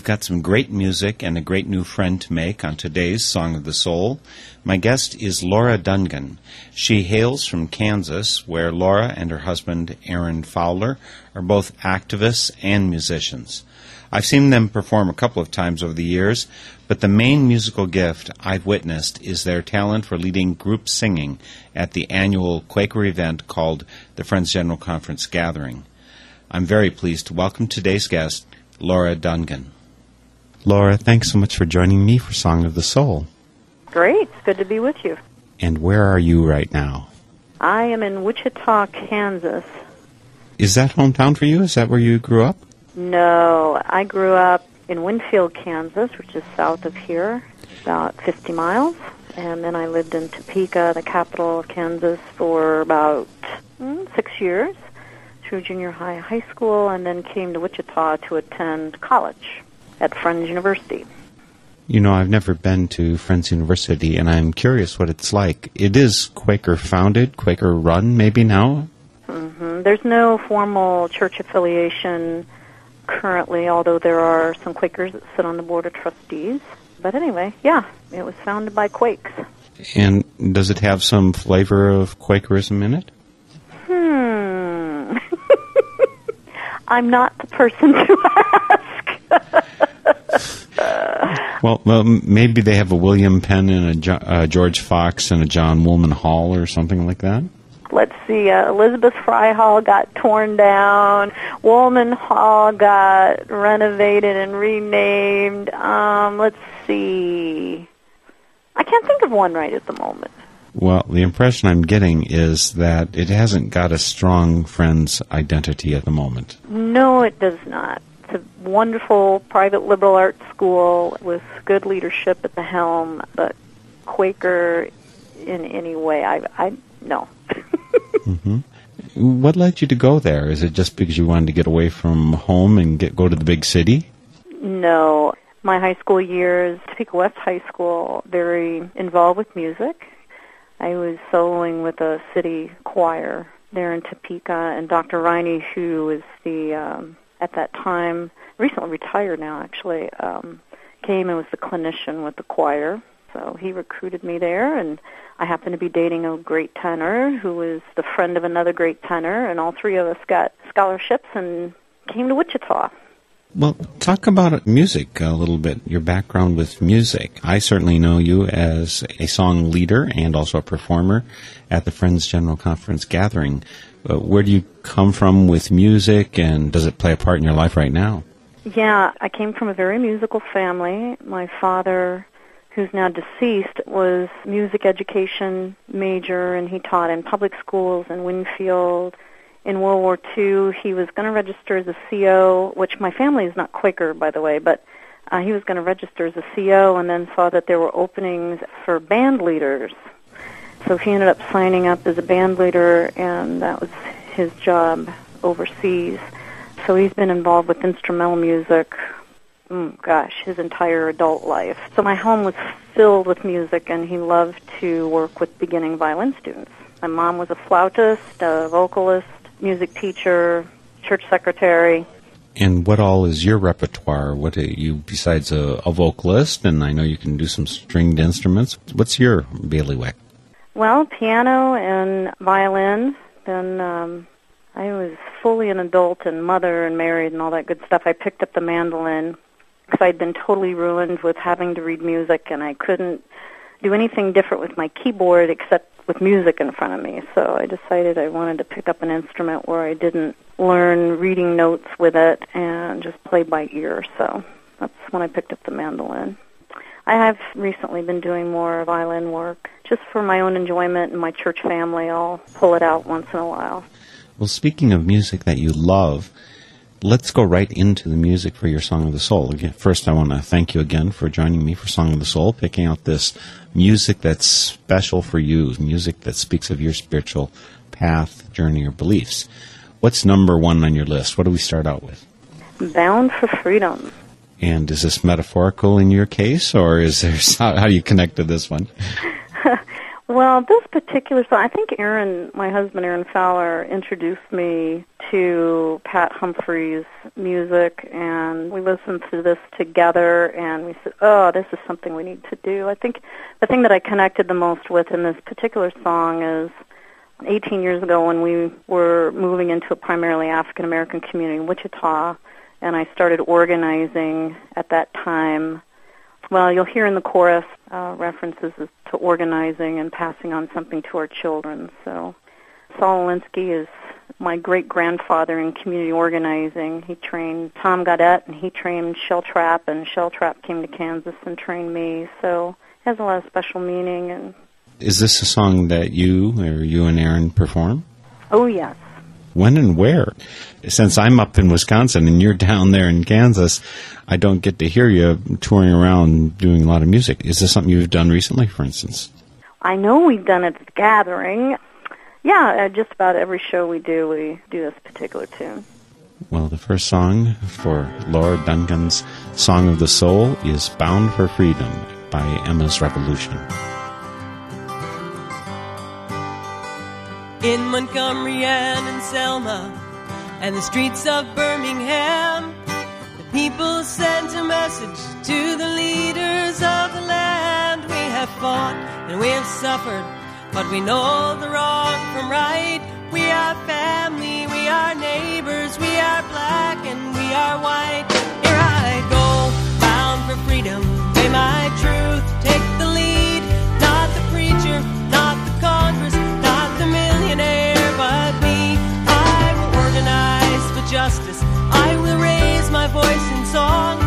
We've got some great music and a great new friend to make on today's Song of the Soul. My guest is Laura Dungan. She hails from Kansas, where Laura and her husband, Aaron Fowler, are both activists and musicians. I've seen them perform a couple of times over the years, but the main musical gift I've witnessed is their talent for leading group singing at the annual Quaker event called the Friends General Conference Gathering. I'm very pleased to welcome today's guest, Laura Dungan. Laura, thanks so much for joining me for Song of the Soul. Great. It's good to be with you. And where are you right now? I am in Wichita, Kansas. Is that hometown for you? Is that where you grew up? No, I grew up in Winfield, Kansas, which is south of here, about 50 miles. And then I lived in Topeka, the capital of Kansas, for about mm, six years through junior high, high school, and then came to Wichita to attend college at Friends University. You know, I've never been to Friends University, and I'm curious what it's like. It is Quaker founded, Quaker run, maybe now? hmm There's no formal church affiliation currently, although there are some Quakers that sit on the board of trustees. But anyway, yeah, it was founded by Quakes. And does it have some flavor of Quakerism in it? Hmm. I'm not the person to Well, well, maybe they have a William Penn and a jo- uh, George Fox and a John Woolman Hall or something like that. Let's see. Uh, Elizabeth Fry Hall got torn down. Woolman Hall got renovated and renamed. Um, let's see. I can't think of one right at the moment. Well, the impression I'm getting is that it hasn't got a strong Friends identity at the moment. No, it does not. It's a wonderful private liberal arts school with good leadership at the helm, but Quaker in any way, I, I no. What led you to go there? Is it just because you wanted to get away from home and get go to the big city? No. My high school years, Topeka West High School, very involved with music. I was soloing with a city choir there in Topeka, and Dr. Riney, who was the, um, at that time, recently retired now actually, um, came and was the clinician with the choir. So he recruited me there, and I happened to be dating a great tenor who was the friend of another great tenor, and all three of us got scholarships and came to Wichita. Well, talk about music a little bit, your background with music. I certainly know you as a song leader and also a performer at the Friends General Conference gathering. Uh, where do you come from with music and does it play a part in your life right now? Yeah, I came from a very musical family. My father, who's now deceased, was music education major and he taught in public schools in Winfield in World War II. He was going to register as a CO, which my family is not Quaker, by the way, but uh, he was going to register as a CO and then saw that there were openings for band leaders. So he ended up signing up as a band leader, and that was his job overseas. So he's been involved with instrumental music, mm, gosh, his entire adult life. So my home was filled with music, and he loved to work with beginning violin students. My mom was a flautist, a vocalist, music teacher, church secretary. And what all is your repertoire? What are you besides a, a vocalist? And I know you can do some stringed instruments. What's your bailiwick? Well, piano and violin. Then um, I was fully an adult and mother and married and all that good stuff. I picked up the mandolin because I'd been totally ruined with having to read music, and I couldn't do anything different with my keyboard except with music in front of me. So I decided I wanted to pick up an instrument where I didn't learn reading notes with it and just play by ear. So that's when I picked up the mandolin. I have recently been doing more violin work just for my own enjoyment and my church family. I'll pull it out once in a while. Well, speaking of music that you love, let's go right into the music for your Song of the Soul. Again, first, I want to thank you again for joining me for Song of the Soul, picking out this music that's special for you, music that speaks of your spiritual path, journey, or beliefs. What's number one on your list? What do we start out with? Bound for Freedom. And is this metaphorical in your case, or is there how do you connect to this one? Well, this particular song, I think Aaron, my husband Aaron Fowler, introduced me to Pat Humphries' music, and we listened to this together, and we said, "Oh, this is something we need to do." I think the thing that I connected the most with in this particular song is 18 years ago when we were moving into a primarily African American community in Wichita, and I started organizing at that time well, you'll hear in the chorus uh, references to organizing and passing on something to our children. So Saul Alinsky is my great grandfather in community organizing. He trained Tom Gaudette and he trained Shel Trapp and Shel Trapp came to Kansas and trained me. So it has a lot of special meaning and Is this a song that you or you and Aaron perform? Oh yes. When and where? Since I'm up in Wisconsin and you're down there in Kansas, I don't get to hear you touring around doing a lot of music. Is this something you've done recently, for instance? I know we've done it at the gathering. Yeah, uh, just about every show we do, we do this particular tune. Well, the first song for Laura Dungan's Song of the Soul is Bound for Freedom by Emma's Revolution. In Montgomery and in Selma and the streets of Birmingham. The people sent a message to the leaders of the land. We have fought and we have suffered, but we know the wrong from right. We are family, we are neighbors, we are black and we are white. Here I go, bound for freedom. May my song,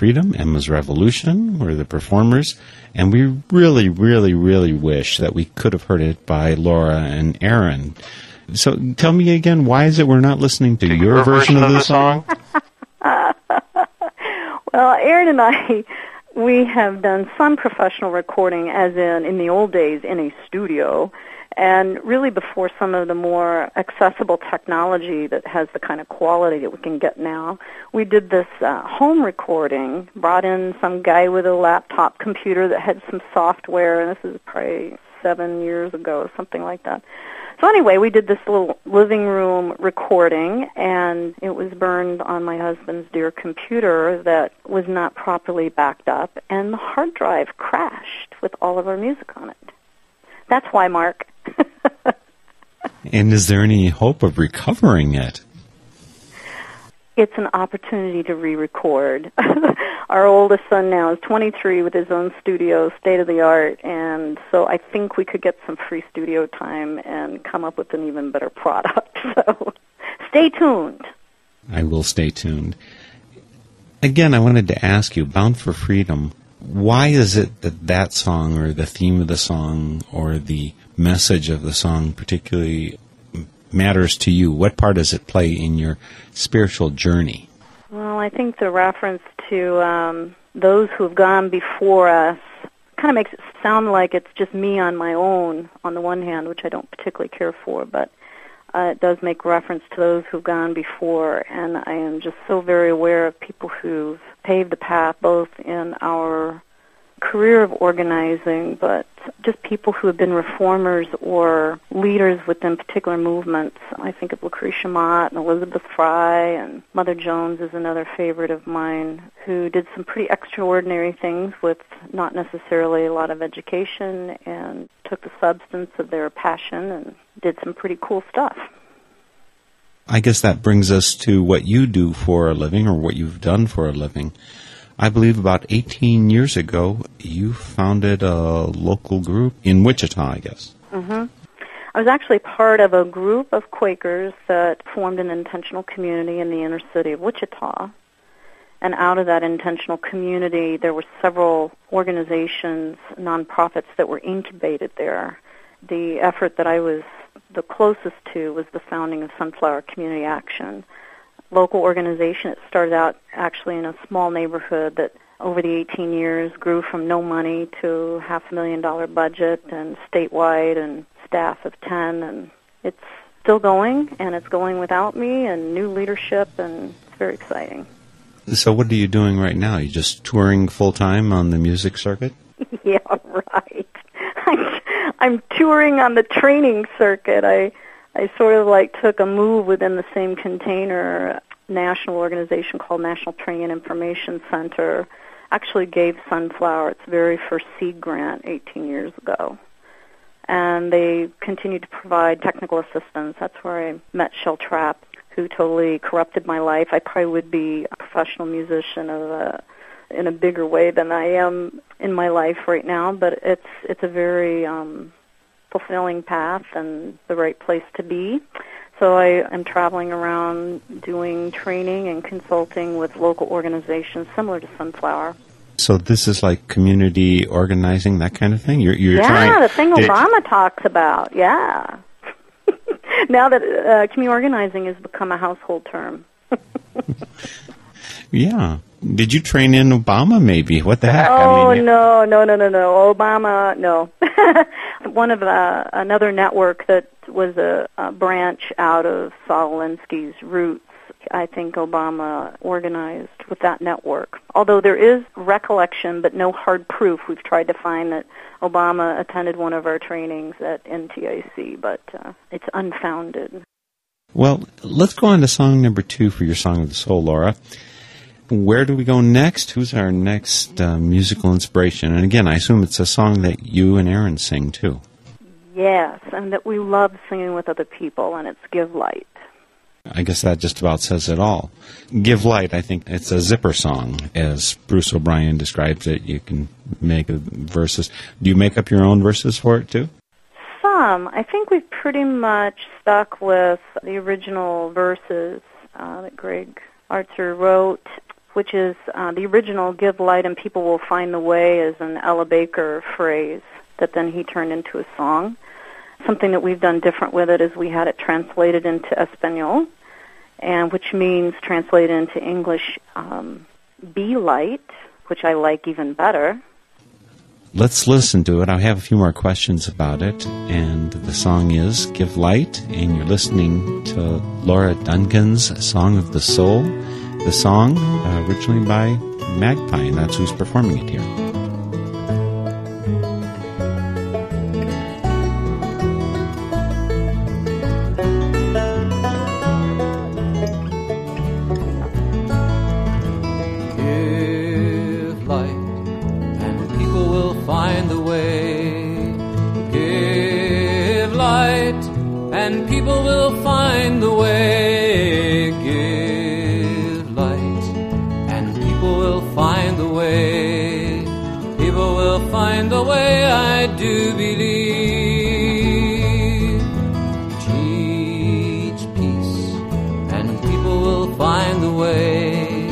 Freedom. Emma's Revolution were the performers. And we really, really, really wish that we could have heard it by Laura and Aaron. So tell me again, why is it we're not listening to, your, your version, version of the song? Well, Aaron and I, we have done some professional recording, as in in the old days in a studio, and really before some of the more accessible technology that has the kind of quality that we can get now. We did this uh, home recording, brought in some guy with a laptop computer that had some software, and this is probably seven years ago, something like that. So anyway, we did this little living room recording, and it was burned on my husband's dear computer that was not properly backed up, and the hard drive crashed with all of our music on it. That's why, Mark. and is there any hope of recovering it? It's an opportunity to re-record. Our oldest son now is 23 with his own studio, state of the art, and so I think we could get some free studio time and come up with an even better product. So stay tuned. I will stay tuned. Again, I wanted to ask you, Bound for Freedom, why is it that that song or the theme of the song or the message of the song particularly matters to you? What part does it play in your spiritual journey? Well, I think the reference to um, those who have gone before us kind of makes it sound like it's just me on my own on the one hand, which I don't particularly care for, but uh, it does make reference to those who've gone before, and I am just so very aware of people who've paved the path both in our career of organizing, but just people who have been reformers or leaders within particular movements. I think of Lucretia Mott and Elizabeth Fry, and Mother Jones is another favorite of mine, who did some pretty extraordinary things with not necessarily a lot of education and took the substance of their passion and did some pretty cool stuff. I guess that brings us to what you do for a living or what you've done for a living. I believe about 18 years ago, you founded a local group in Wichita, I guess. Mm-hmm. I was actually part of a group of Quakers that formed an intentional community in the inner city of Wichita. And out of that intentional community, there were several organizations, nonprofits that were incubated there. The effort that I was the closest to was the founding of Sunflower Community Action, local organization. It started out actually in a small neighborhood that over the 18 years grew from no money to half a million dollar budget and statewide and staff of 10 and it's still going and it's going without me and new leadership and it's very exciting. So what are you doing right now? Are you just touring full time on the music circuit? yeah, right. I'm, I'm touring on the training circuit. I I sort of like took a move within the same container. National organization called National Training and Information Center actually gave Sunflower its very first seed grant 18 years ago. And they continued to provide technical assistance. That's where I met Shel Trapp, who totally corrupted my life. I probably would be a professional musician of a, in a bigger way than I am in my life right now, but it's it's a very um, fulfilling path and the right place to be. So I am traveling around doing training and consulting with local organizations similar to Sunflower. So this is like community organizing, that kind of thing. You're, you're yeah, trying. the thing Obama talks about. Yeah. now that uh, community organizing has become a household term. yeah. Did you train in Obama? Maybe. What the heck? Oh I mean, no, no, no, no, no. Obama, no. One of uh, another network that was a, a branch out of Saul Alinsky's roots. I think Obama organized with that network. Although there is recollection, but no hard proof. We've tried to find that Obama attended one of our trainings at NTIC, but uh, it's unfounded. Well, let's go on to song number two for your Song of the Soul, Laura where do we go next? Who's our next uh, musical inspiration? And again, I assume it's a song that you and Aaron sing too. Yes, and that we love singing with other people, and it's Give Light. I guess that just about says it all. Give Light, I think it's a zipper song, as Bruce O'Brien describes it. You can make verses. Do you make up your own verses for it too? Some. I think we've pretty much stuck with the original verses uh, that Greg Artzner wrote which is uh, the original "Give light and people will find the way" is an Ella Baker phrase that then he turned into a song. Something that we've done different with it is we had it translated into Espanol, and which means translated into English, um, "Be light," which I like even better. Let's listen to it. I have a few more questions about it. And the song is Give Light, and you're listening to Laura Dungan's Song of the Soul. The song uh, originally by Magpie, and that's who's performing it here. do believe. Teach peace, and people will find the way.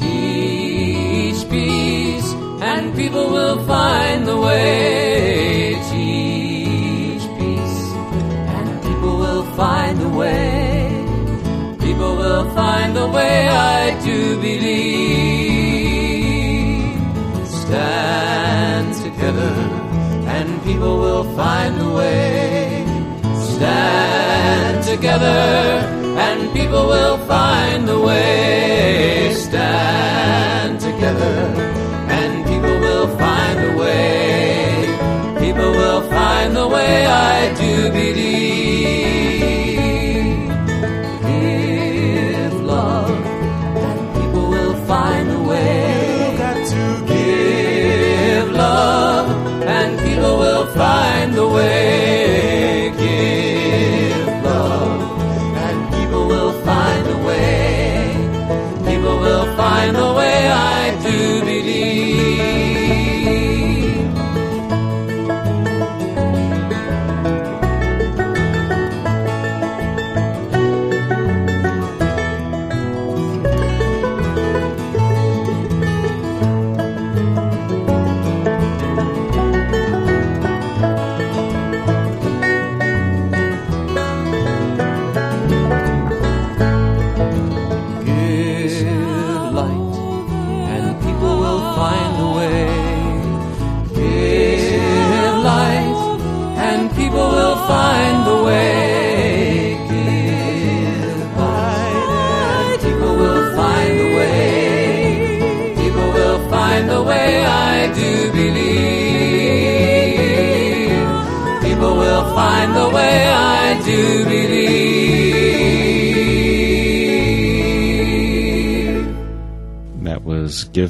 Teach peace, and people will find the way. Teach peace, and people will find the way. People will find the way, I do believe. Give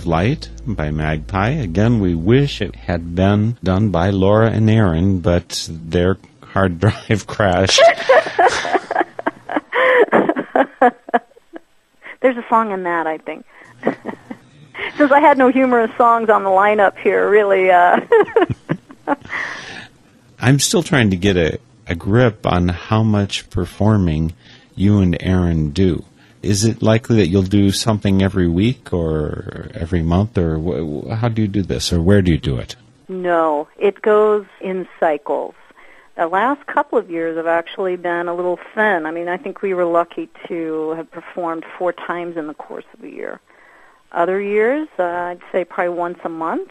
Light by Magpie. Again, we wish it had been done by Laura and Aaron, but their hard drive crashed. There's a song in that, I think. Since I had no humorous songs on the lineup here, really. Uh I'm still trying to get a, a grip on how much performing you and Aaron do is it likely that you'll do something every week or every month, or wh- how do you do this, or where do you do it? No, it goes in cycles. The last couple of years have actually been a little thin. I mean, I think we were lucky to have performed four times in the course of a year. Other years, uh, I'd say probably once a month.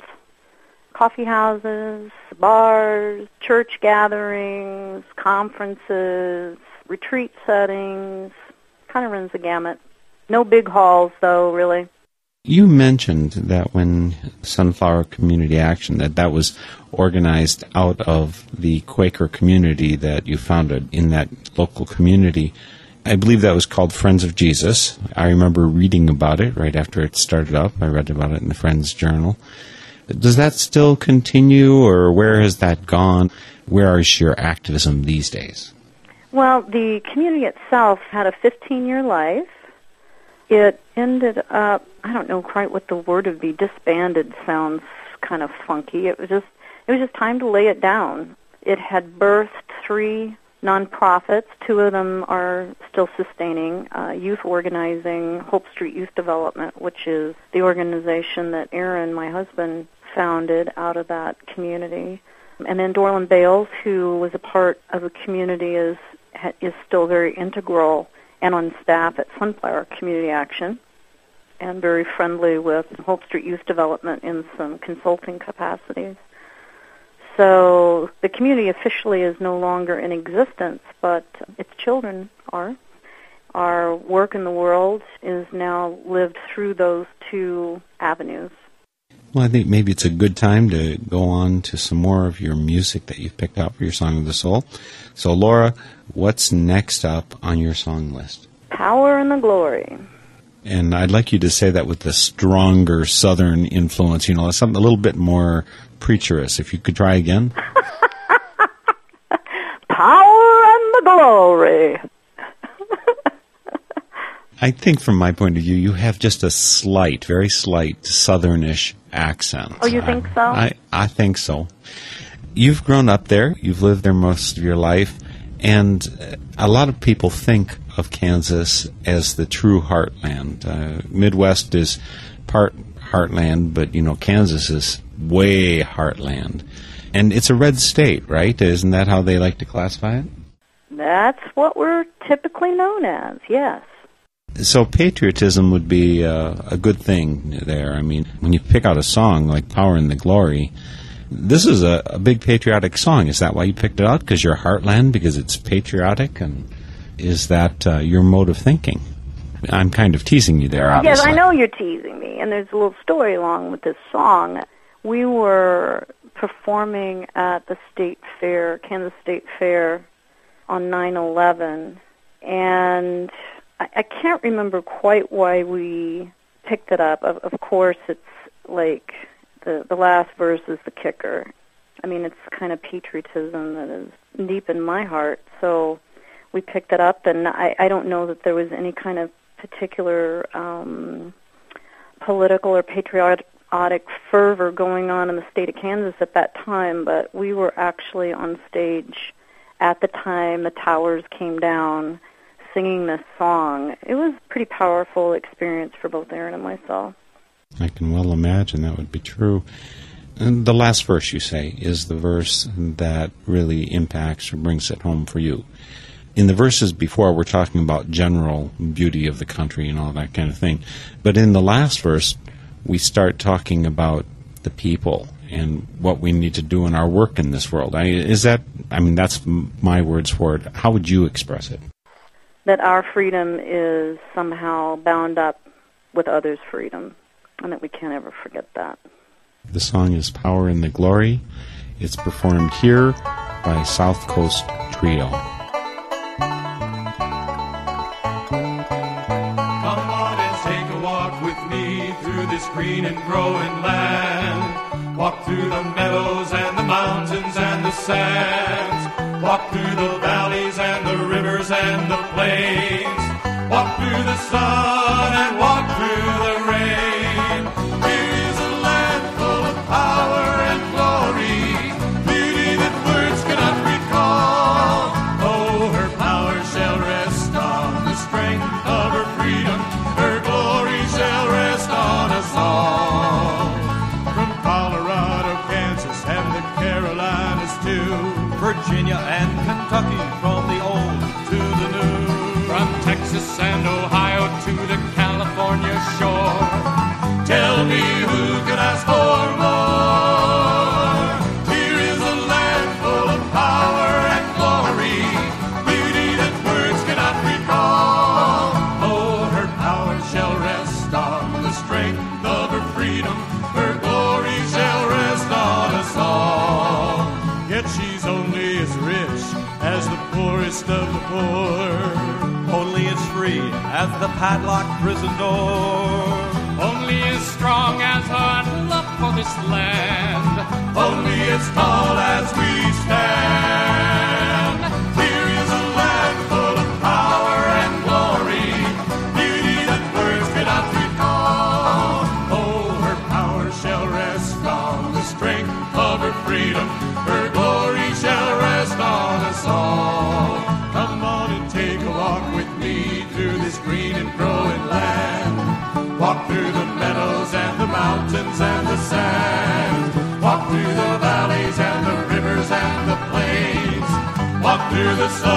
Coffee houses, bars, church gatherings, conferences, retreat settings, kind of runs the gamut. No big halls, though, really. You mentioned that when Sunflower Community Action, that that was organized out of the Quaker community that you founded in that local community. I believe that was called Friends of Jesus. I remember reading about it right after it started up. I read about it in the Friends Journal. Does that still continue, or where has that gone? Where is your activism these days? Well, the community itself had a 15 year life. It ended up, I don't know quite what the word would be, disbanded sounds kind of funky. It was just it was just time to lay it down. It had birthed three nonprofits. Two of them are still sustaining. Uh, youth organizing, Hope Street Youth Development, which is the organization that Aaron, my husband, founded out of that community. And then Dorland Bales, who was a part of the community, is is still very integral and on staff at Sunflower Community Action, and very friendly with Hope Street Youth Development in some consulting capacities. So the community officially is no longer in existence, but its children are. Our work in the world is now lived through those two avenues. Well, I think maybe it's a good time to go on to some more of your music that you've picked out for your Song of the Soul. So, Laura, what's next up on your song list? Power and the Glory. And I'd like you to say that with a stronger Southern influence, you know, something a little bit more preacherous. If you could try again. Power and the glory. I think, from my point of view, you have just a slight, very slight Southernish accent. Oh, you think so? I, I think so. You've grown up there. You've lived there most of your life, and a lot of people think of Kansas as the true heartland. Uh, Midwest is part heartland, but you know Kansas is way heartland. And it's a red state, right? Isn't that how they like to classify it? That's what we're typically known as, yes. So patriotism would be uh, a good thing there. I mean, when you pick out a song like Power and the Glory, this is a, a big patriotic song. Is that why you picked it out? Because you're heartland? Because it's patriotic? And is that uh, your mode of thinking? I'm kind of teasing you there, obviously. Yes, I know you're teasing me, and there's a little story along with this song we were performing at the state fair, Kansas State Fair, on 9/11, and I, I can't remember quite why we picked it up. Of, of course, it's like the the last verse is the kicker. I mean, it's kind of patriotism that is deep in my heart. So we picked it up, and I, I don't know that there was any kind of particular um, political or patriotic patriotic fervor going on in the state of Kansas at that time, but we were actually on stage at the time the towers came down singing this song. It was a pretty powerful experience for both Aaron and myself. I can well imagine that would be true. And the last verse you say is the verse that really impacts or brings it home for you. In the verses before, we're talking about general beauty of the country and all that kind of thing. But in the last verse, we start talking about the people and what we need to do in our work in this world. I, is that? I mean, that's my words for it. How would you express it? That our freedom is somehow bound up with others' freedom, and that we can't ever forget that. The song is "Power in the Glory." It's performed here by South Coast Trio. Come on and take a walk with me through this green and growing land. Walk through the meadows and the mountains and the sands. Walk through the valleys and the rivers and the plains. Walk through the sun and walk and Ohio padlocked prison door. Only as strong as our love for this land. Only as tall as we stand. Through the sun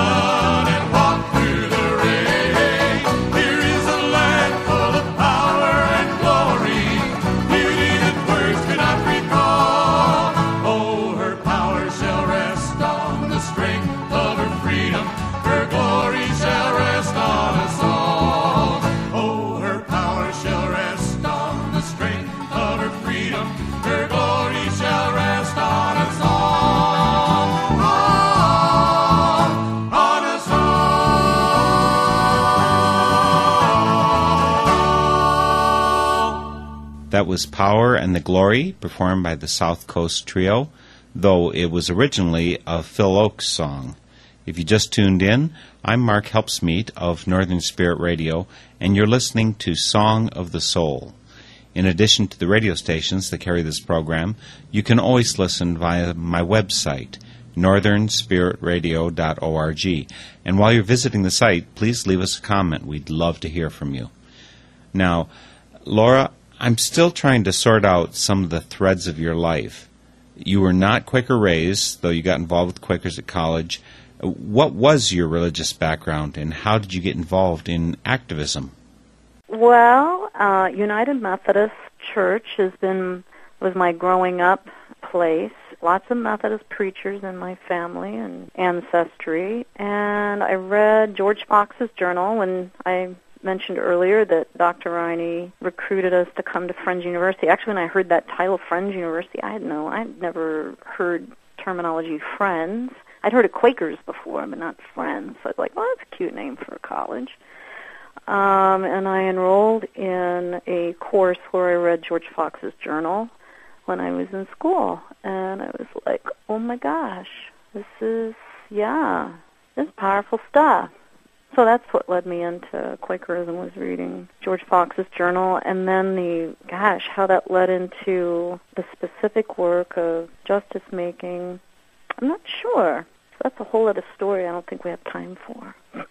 That was Power and the Glory, performed by the South Coast Trio, though it was originally a Phil Ochs song. If you just tuned in, I'm Mark Helpsmeet of Northern Spirit Radio, and you're listening to Song of the Soul. In addition to the radio stations that carry this program, you can always listen via my website, northernspiritradio.org. And while you're visiting the site, please leave us a comment. We'd love to hear from you. Now, Laura, I'm still trying to sort out some of the threads of your life. You were not Quaker raised, though you got involved with Quakers at college. What was your religious background, and how did you get involved in activism? Well, uh, United Methodist Church has been was my growing up place. Lots of Methodist preachers in my family and ancestry, and I read George Fox's journal when I mentioned earlier that Dr. Riney recruited us to come to Friends University. Actually, when I heard that title, Friends University, I had no, I'd never heard terminology Friends. I'd heard of Quakers before, but not Friends. So I was like, well, that's a cute name for a college. Um, and I enrolled in a course where I read George Fox's journal when I was in school, and I was like, oh my gosh, this is yeah, this is powerful stuff. So that's what led me into Quakerism was reading George Fox's journal and then the gosh, how that led into the specific work of justice making. I'm not sure. That's a whole other story I don't think we have time for.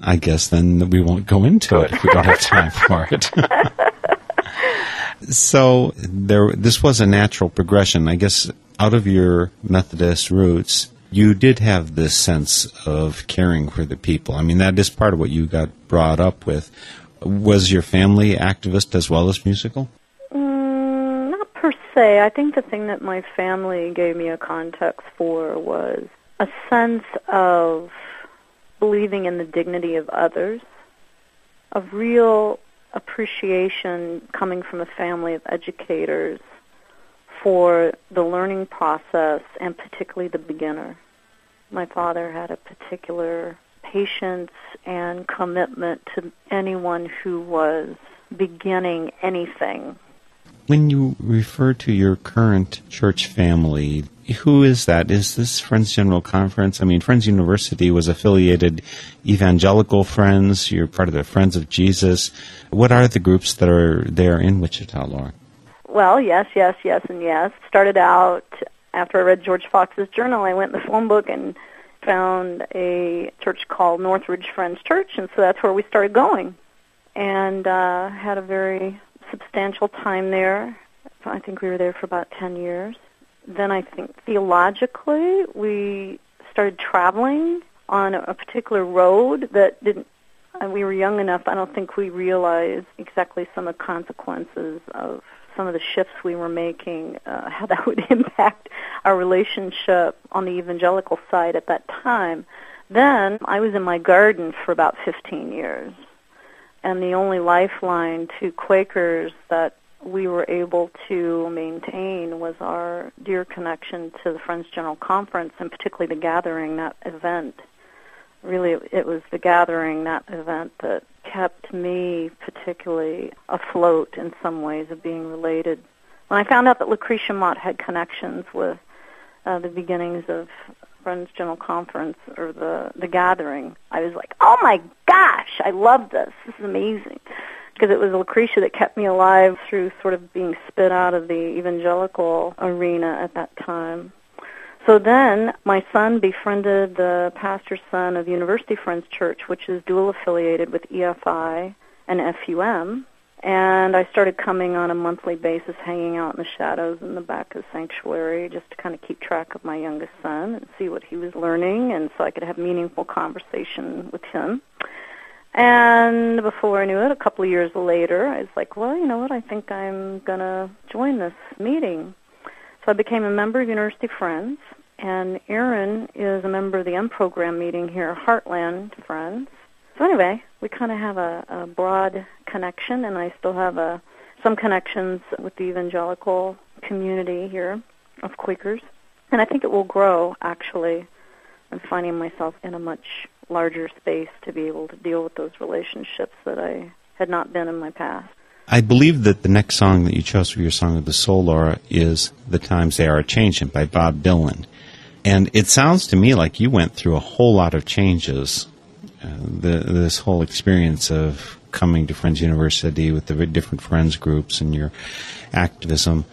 I guess then we won't go into it if we don't have time for it. so there, this was a natural progression. I guess out of your Methodist roots, you did have this sense of caring for the people. I mean, that is part of what you got brought up with. Was your family activist as well as musical? Mm, not per se. I think the thing that my family gave me a context for was a sense of believing in the dignity of others, of real appreciation coming from a family of educators for the learning process and particularly the beginner. My father had a particular patience and commitment to anyone who was beginning anything. When you refer to your current church family, who is that? Is this Friends General Conference? I mean, Friends University was affiliated evangelical friends. You're part of the Friends of Jesus. What are the groups that are there in Wichita, Laura? Well, yes, yes, yes, and yes. Started out after I read George Fox's journal. I went in the phone book and found a church called Northridge Friends Church, and so that's where we started going. And uh, had a very substantial time there. I think we were there for about 10 years. Then I think theologically, we started traveling on a particular road that didn't and we were young enough, I don't think we realized exactly some of the consequences of some of the shifts we were making, uh, how that would impact our relationship on the evangelical side at that time. Then I was in my garden for about 15 years. And the only lifeline to Quakers that we were able to maintain was our dear connection to the Friends General Conference and particularly the gathering, that event really it was the gathering, that event, that kept me particularly afloat in some ways of being related. When I found out that Lucretia Mott had connections with uh, the beginnings of Friends General Conference or the the gathering, I was like, "Oh my gosh, I love this! This is amazing!" Because it was Lucretia that kept me alive through sort of being spit out of the evangelical arena at that time. So then my son befriended the pastor's son of University Friends Church, which is dual affiliated with EFI and FUM. And I started coming on a monthly basis, hanging out in the shadows in the back of the sanctuary just to kind of keep track of my youngest son and see what he was learning, and so I could have meaningful conversation with him. And before I knew it, a couple of years later, I was like, well, you know what, I think I'm going to join this meeting. So I became a member of University Friends, and Aaron is a member of the unprogrammed meeting here, Heartland Friends. So anyway, we kind of have a, a broad connection, and I still have a, some connections with the evangelical community here of Quakers. And I think it will grow, actually. I'm finding myself in a much larger space to be able to deal with those relationships that I had not been in my past. I believe that the next song that you chose for your Song of the Soul, Laura, is The Times They Are a Changing by Bob Dylan. And it sounds to me like you went through a whole lot of changes uh, the, this whole experience of coming to Friends University with the different friends groups and your activism.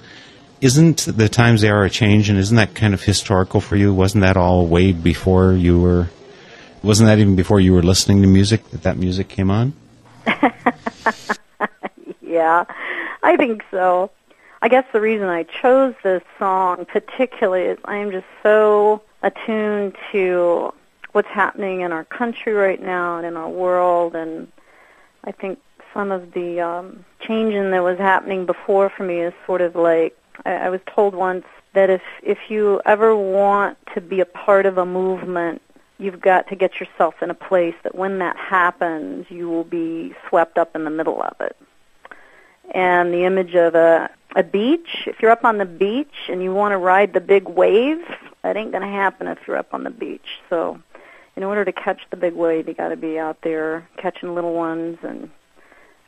Isn't the times they are a change, and isn't that kind of historical for you? Wasn't that all way before you were? Wasn't that even before you were listening to music that that music came on? yeah, I think so. I guess the reason I chose this song particularly is I am just so attuned to what's happening in our country right now and in our world and I think some of the um, changing that was happening before for me is sort of like I, I was told once that if if you ever want to be a part of a movement, you've got to get yourself in a place that when that happens, you will be swept up in the middle of it. And the image of a a beach, if you're up on the beach and you want to ride the big wave, that ain't going to happen if you're up on the beach. So in order to catch the big wave, you got to be out there catching little ones and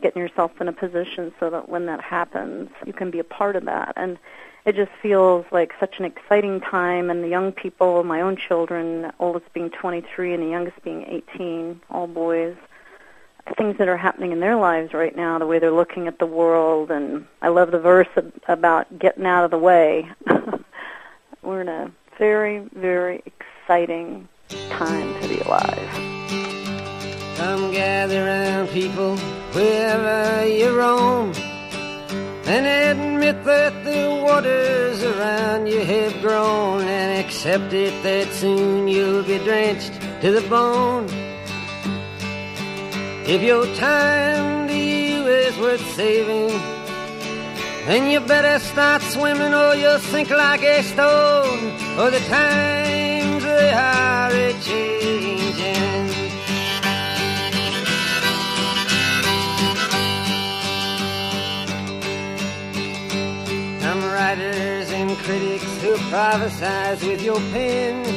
getting yourself in a position so that when that happens, you can be a part of that. And it just feels like such an exciting time. And the young people, my own children, oldest being 23 and the youngest being 18, all boys, things that are happening in their lives right now, the way they're looking at the world. And I love the verse about getting out of the way. We're in a very, very exciting time to be alive. Come gather round people wherever you roam and admit that the waters around you have grown and accept it that soon you'll be drenched to the bone. If your time to you is worth saving, then you better start swimming or you'll sink like a stone. Or the times they are a changing. Some writers and critics who prophesize with your pen.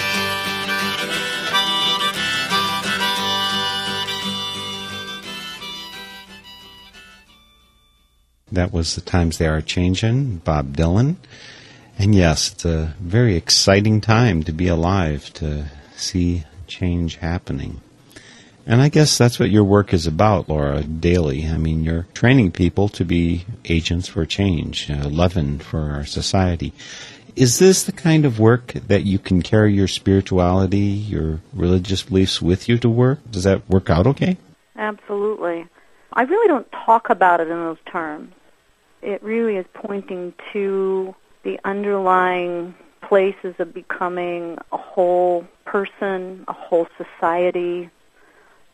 That was The Times They Are Changing, Bob Dylan. And yes, it's a very exciting time to be alive, to see change happening. And I guess that's what your work is about, Laura, daily. I mean, you're training people to be agents for change, uh, a leaven for our society. Is this the kind of work that you can carry your spirituality, your religious beliefs with you to work? Does that work out okay? Absolutely. I really don't talk about it in those terms. It really is pointing to the underlying places of becoming a whole person, a whole society,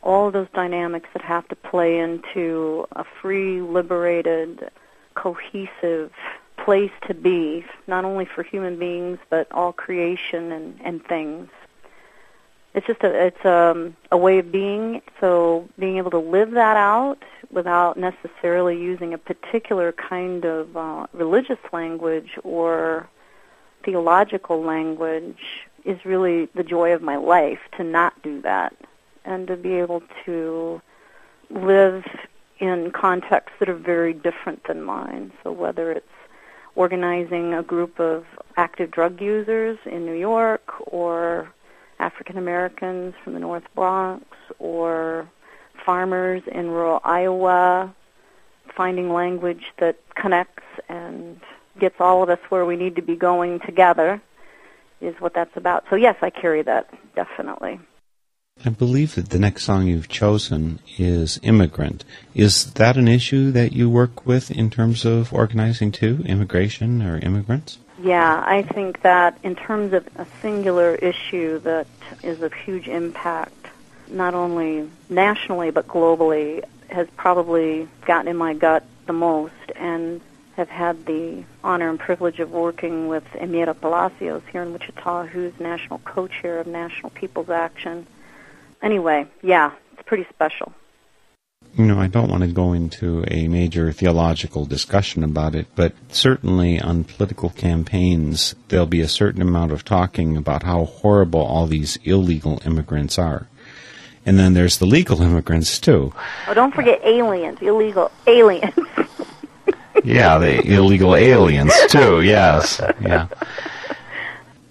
all those dynamics that have to play into a free, liberated, cohesive place to be, not only for human beings but all creation and, and things. It's just a it's um, a way of being. So being able to live that out without necessarily using a particular kind of uh, religious language or theological language is really the joy of my life to not do that and to be able to live in contexts that are very different than mine. So whether it's organizing a group of active drug users in New York or African Americans from the North Bronx or farmers in rural Iowa, finding language that connects and gets all of us where we need to be going together is what that's about. So yes, I carry that definitely. I believe that the next song you've chosen is Immigrant. Is that an issue that you work with in terms of organizing too, immigration or immigrants? Yeah, I think that in terms of a singular issue that is of huge impact, not only nationally but globally, has probably gotten in my gut the most and have had the honor and privilege of working with Emira Palacios here in Wichita, who's national co-chair of National People's Action. Anyway, yeah, it's pretty special you know, I don't want to go into a major theological discussion about it, but certainly on political campaigns, there'll be a certain amount of talking about how horrible all these illegal immigrants are. And then there's the legal immigrants, too. Oh, don't forget aliens, illegal aliens. yeah, the illegal aliens, too, yes. Yeah.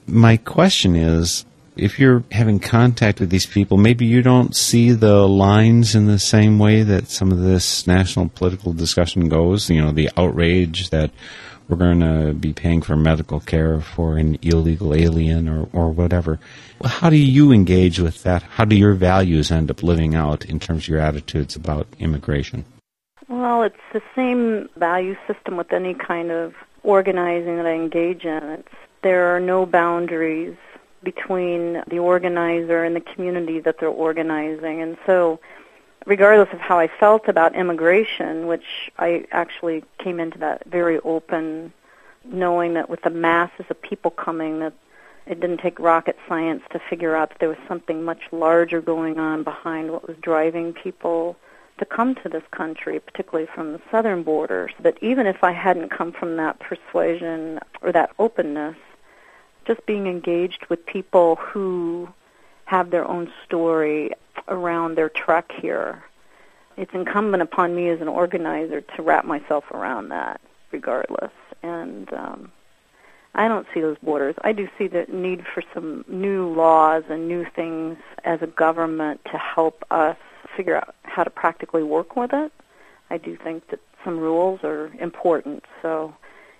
My question is if you're having contact with these people, maybe you don't see the lines in the same way that some of this national political discussion goes. You know, the outrage that we're going to be paying for medical care for an illegal alien or, or whatever. Well, how do you engage with that? How do your values end up living out in terms of your attitudes about immigration? Well, it's the same value system with any kind of organizing that I engage in. It's there are no boundaries between the organizer and the community that they're organizing. And so, regardless of how I felt about immigration, which I actually came into that very open, knowing that with the masses of people coming, that it didn't take rocket science to figure out that there was something much larger going on behind what was driving people to come to this country, particularly from the southern borders. But even if I hadn't come from that persuasion or that openness, just being engaged with people who have their own story around their trek here. It's incumbent upon me as an organizer to wrap myself around that, regardless. And um, I don't see those borders. I do see the need for some new laws and new things as a government to help us figure out how to practically work with it. I do think that some rules are important. So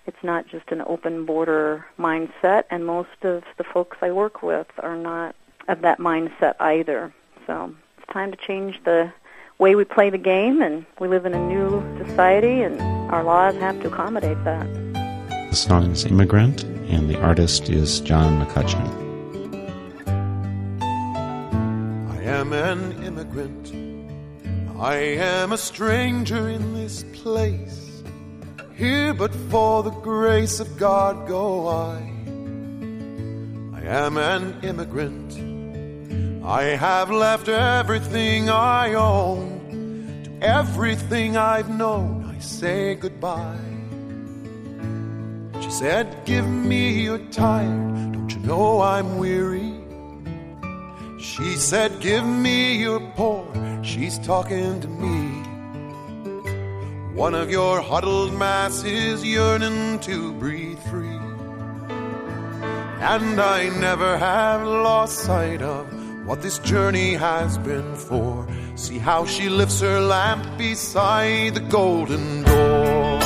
it's not just an open border mindset, and most of the folks I work with are not of that mindset either. So it's time to change the way we play the game, and we live in a new society, and our laws have to accommodate that. The song is Immigrant, and the artist is John McCutcheon. I am an immigrant. I am a stranger in this place. Here but for the grace of God go I. I am an immigrant. I have left everything I own. To everything I've known, I say goodbye. She said, Give me your tired. Don't you know I'm weary? She said, Give me your poor. She's talking to me. One of your huddled masses yearning to breathe free. And I never have lost sight of what this journey has been for. See how she lifts her lamp beside the golden door.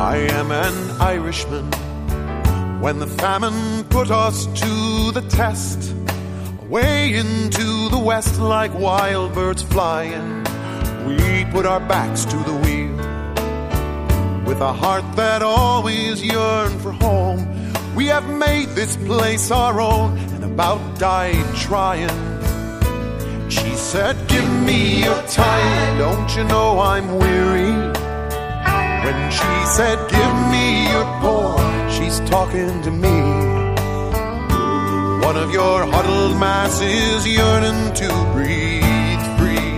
I am an Irishman. When the famine put us to the test, away into the west like wild birds flying, we put our backs to the wheel. With a heart that always yearned for home, we have made this place our own and about died trying. She said, Give me your time, don't you know I'm weary? When she said, Give me your poor, she's talking to me. One of your huddled masses yearning to breathe free.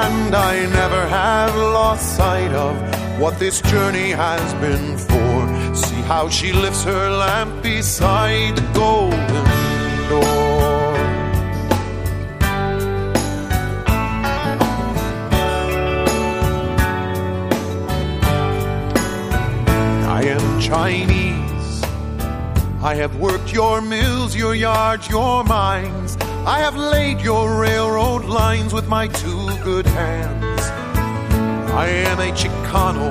And I never have lost sight of what this journey has been for. See how she lifts her lamp beside the golden door. I am Chinese. I have worked your mills, your yards, your mines. I have laid your railroad lines with my two good hands. I am a Chicano.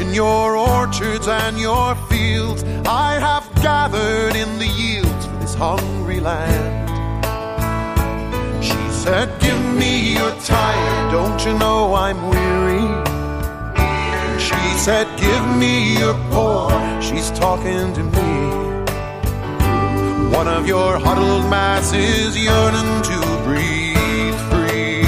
In your orchards and your fields, I have gathered in the yields for this hungry land. She said, Give me your time, don't you know I'm weary? She said, Give me your poor. She's talking to me. One of your huddled masses yearning to breathe free.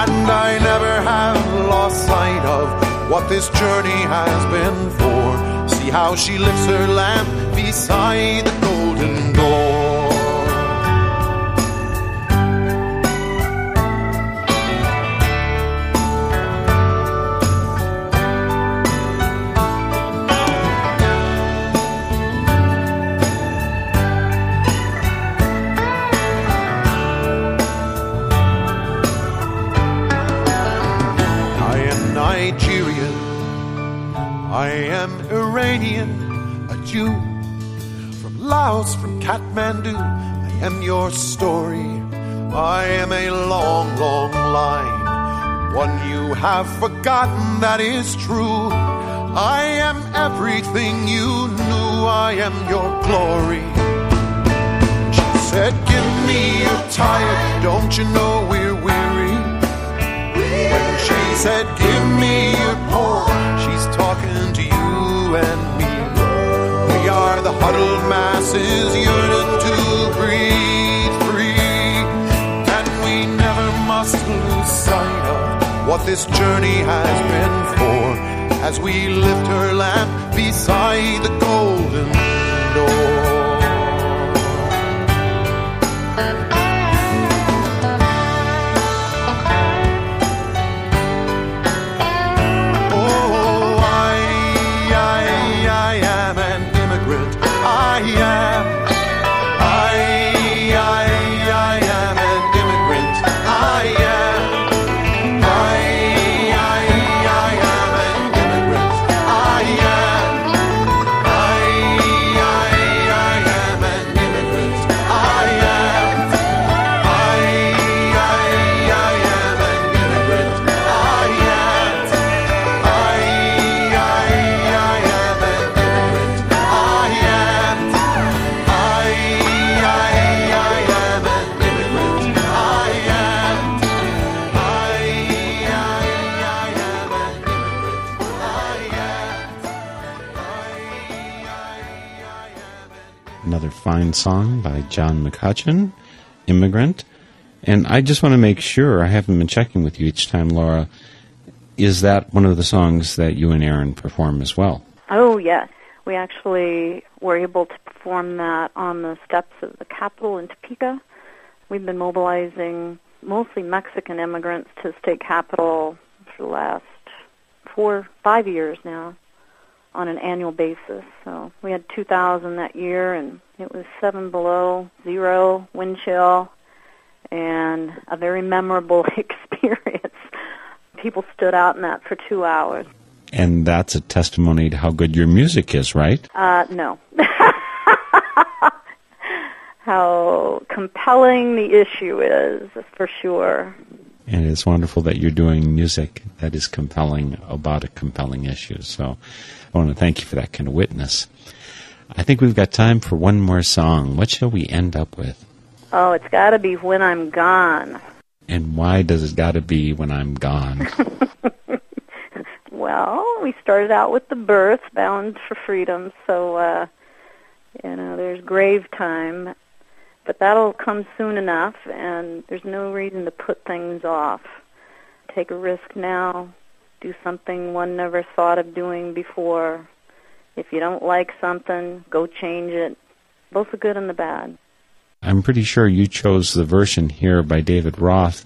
And I never have lost sight of what this journey has been for. See how she lifts her lamp beside the golden door. Iranian, a Jew from Laos, from Kathmandu. I am your story. I am a long, long line. One you have forgotten that is true. I am everything you knew. I am your glory. She said, Give me your tired. Don't you know we're weary? When she said, Give masses yearning to breathe free. And we never must lose sight of what this journey has been for as we lift her lamp beside the golden door. Song by John McCutcheon, Immigrant. And I just want to make sure, I haven't been checking with you each time, Laura. Is that one of the songs that you and Aaron perform as well? Oh, yes. We actually were able to perform that on the steps of the Capitol in Topeka. We've been mobilizing mostly Mexican immigrants to state capitol for the last four, five years now on an annual basis. So we had 2,000 that year, and it was seven below zero, wind chill, and a very memorable experience. People stood out in that for two hours. And that's a testimony to how good your music is, right? Uh, no. how compelling the issue is, for sure. And it's wonderful that you're doing music that is compelling about a compelling issue. So I want to thank you for that kind of witness. I think we've got time for one more song. What shall we end up with? Oh, it's got to be When I'm Gone. And why does it got to be when I'm gone? well, we started out with the birth, Bound for Freedom, so, uh, you know, there's grave time but that'll come soon enough, and there's no reason to put things off. Take a risk now. Do something one never thought of doing before. If you don't like something, go change it. Both the good and the bad. I'm pretty sure you chose the version here by David Roth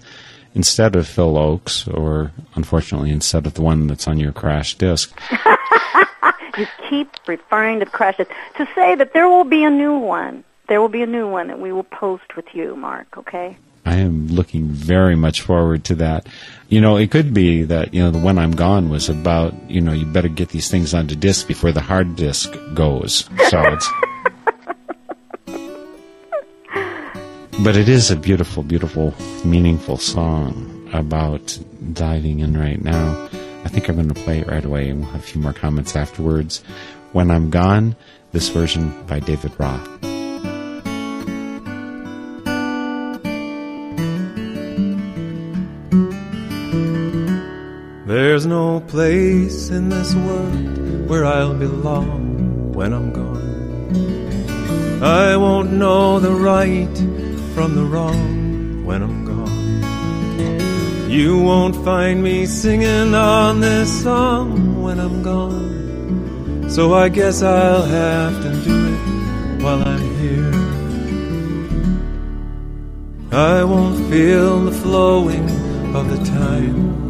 instead of Phil Ochs, or unfortunately, instead of the one that's on your crash disc. you keep referring to crashes to say that there will be a new one there will be a new one that we will post with you, Mark, okay? I am looking very much forward to that. You know, it could be that, you know, the When I'm Gone was about, you know, you better get these things onto disc before the hard disk goes. So it's. but it is a beautiful, beautiful, meaningful song about diving in right now. I think I'm going to play it right away and we'll have a few more comments afterwards. When I'm Gone, this version by David Roth. There's no place in this world where I'll belong when I'm gone. I won't know the right from the wrong when I'm gone. You won't find me singing on this song when I'm gone. So I guess I'll have to do it while I'm here. I won't feel the flowing of the time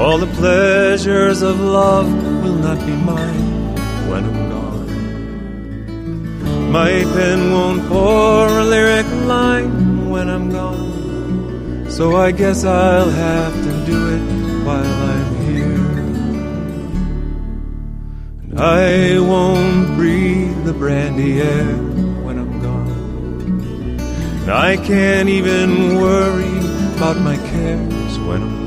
all the pleasures of love will not be mine when I'm gone. My pen won't pour a lyric line when I'm gone. So I guess I'll have to do it while I'm here. And I won't breathe the brandy air when I'm gone. And I can't even worry about my cares when I'm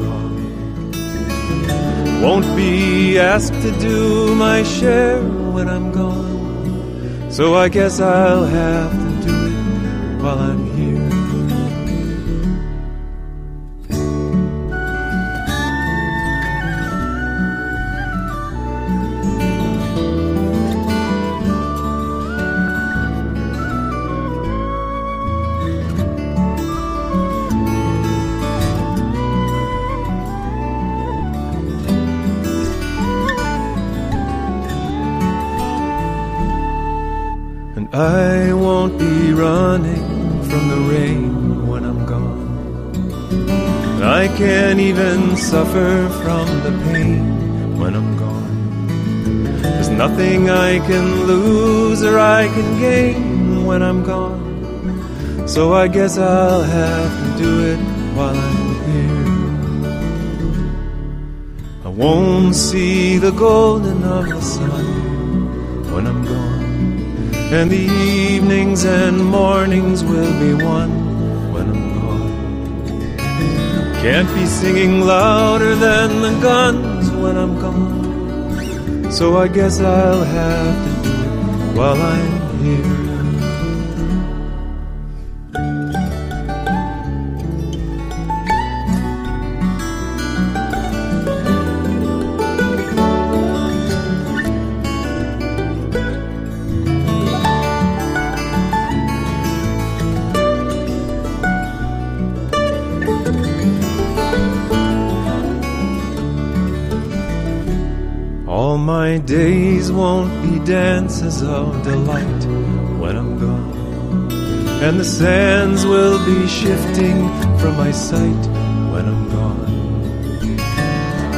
won't be asked to do my share when I'm gone. So I guess I'll have I won't be running from the rain when I'm gone. I can't even suffer from the pain when I'm gone. There's nothing I can lose or I can gain when I'm gone. So I guess I'll have to do it while I'm here. I won't see the golden of the sun when I'm gone. And the evenings and mornings will be one when I'm gone. Can't be singing louder than the guns when I'm gone. So I guess I'll have to do it while I'm here. Won't be dances of delight when I'm gone. And the sands will be shifting from my sight when I'm gone.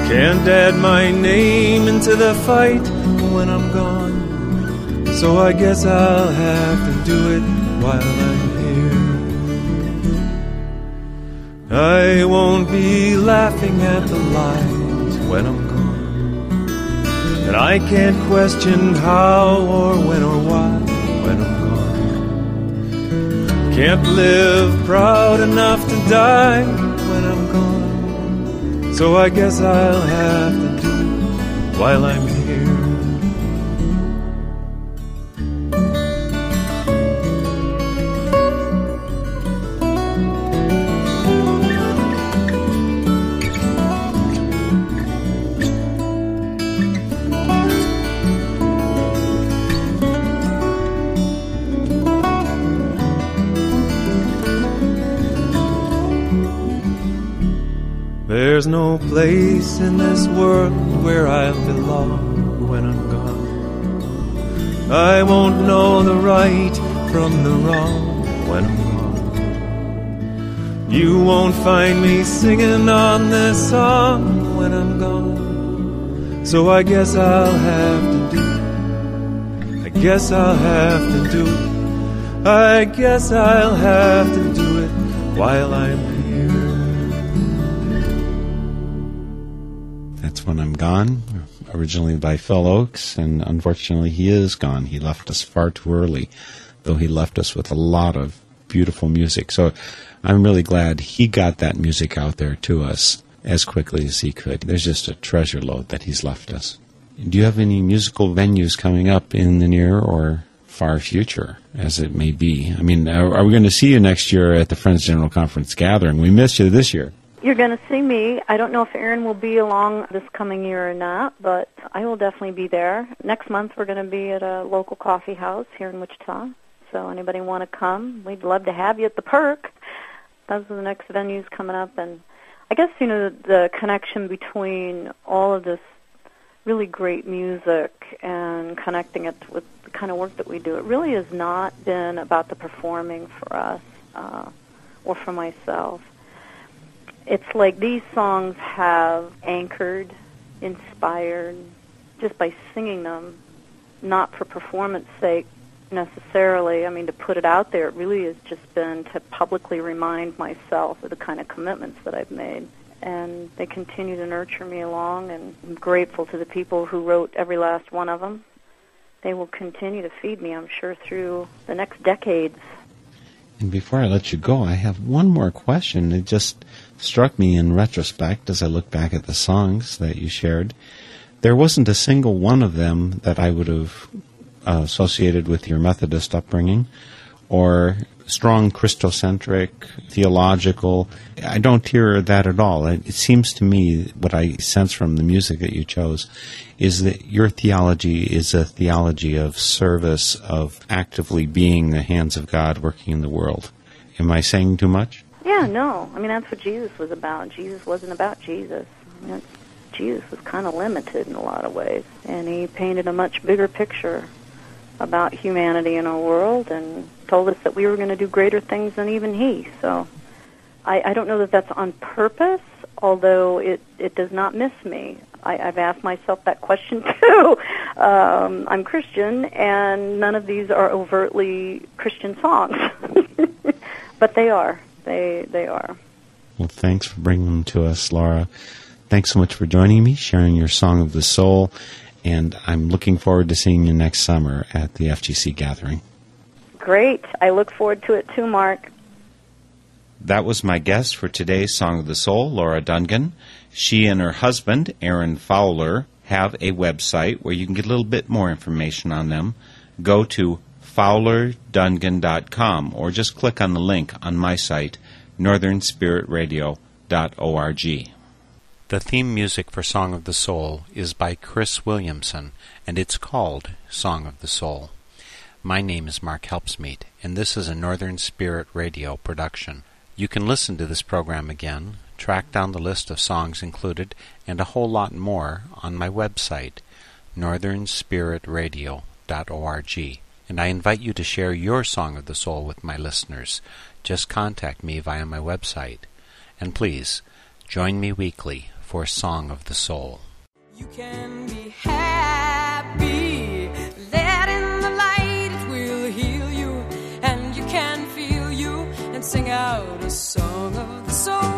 Can't add my name into the fight when I'm gone. So I guess I'll have to do it while I'm here. I won't be laughing at the light when I'm And I can't question how or when or why when I'm gone. Can't live proud enough to die when I'm gone. So I guess I'll have to do while I'm here. There's no place in this world where I'll belong when I'm gone. I won't know the right from the wrong when I'm gone. You won't find me singing on this song when I'm gone. So I guess I'll have to do it. I guess I'll have to do it. I guess I'll have to do it while I'm When I'm Gone, originally by Phil Ochs, and unfortunately he is gone. He left us far too early, though he left us with a lot of beautiful music. So I'm really glad he got that music out there to us as quickly as he could. There's just a treasure load that he's left us. Do you have any musical venues coming up in the near or far future, as it may be? I mean, are we going to see you next year at the Friends General Conference gathering? We missed you this year. You're going to see me. I don't know if Aaron will be along this coming year or not, but I will definitely be there. Next month we're going to be at a local coffee house here in Wichita. So anybody want to come, we'd love to have you at the Perk. Those are the next venues coming up, and I guess you know the connection between all of this really great music and connecting it with the kind of work that we do. It really has not been about the performing for us uh, or for myself it's like these songs have anchored, inspired, just by singing them, not for performance sake necessarily. I mean, to put it out there, it really has just been to publicly remind myself of the kind of commitments that I've made. And they continue to nurture me along, and I'm grateful to the people who wrote every last one of them. They will continue to feed me, I'm sure, through the next decades. And before I let you go, I have one more question. It just struck me in retrospect as I look back at the songs that you shared. There wasn't a single one of them that I would have uh, associated with your Methodist upbringing or strong Christocentric, theological. I don't hear that at all. It, it seems to me, what I sense from the music that you chose, is that your theology is a theology of service, of actively being the hands of God working in the world. Am I saying too much? Yeah, no. I mean, that's what Jesus was about. Jesus wasn't about Jesus. Jesus was kind of limited in a lot of ways, and he painted a much bigger picture about humanity in our world and told us that we were going to do greater things than even he. So I, I don't know that that's on purpose, although it, it does not miss me. I, I've asked myself that question too. Um, I'm Christian, and none of these are overtly Christian songs, but they are. They they are. Well, thanks for bringing them to us, Laura. Thanks so much for joining me, sharing your song of the soul, and I'm looking forward to seeing you next summer at the FGC gathering. Great. I look forward to it too, Mark. That was my guest for today's Song of the Soul, Laura Dungan. She and her husband, Aaron Fowler, have a website where you can get a little bit more information on them. Go to fowlerdungan.com or just click on the link on my site, northernspiritradio.org. The theme music for Song of the Soul is by Cris Williamson, and it's called Song of the Soul. My name is Mark Helpsmeet, and this is a Northern Spirit Radio production. You can listen to this program again Track down the list of songs included and a whole lot more on my website, northernspiritradio.org. And I invite you to share your Song of the Soul with my listeners. Just contact me via my website. And please, join me weekly for Song of the Soul. You can be happy. Let in the light, it will heal you. And you can feel you and sing out a song of the soul.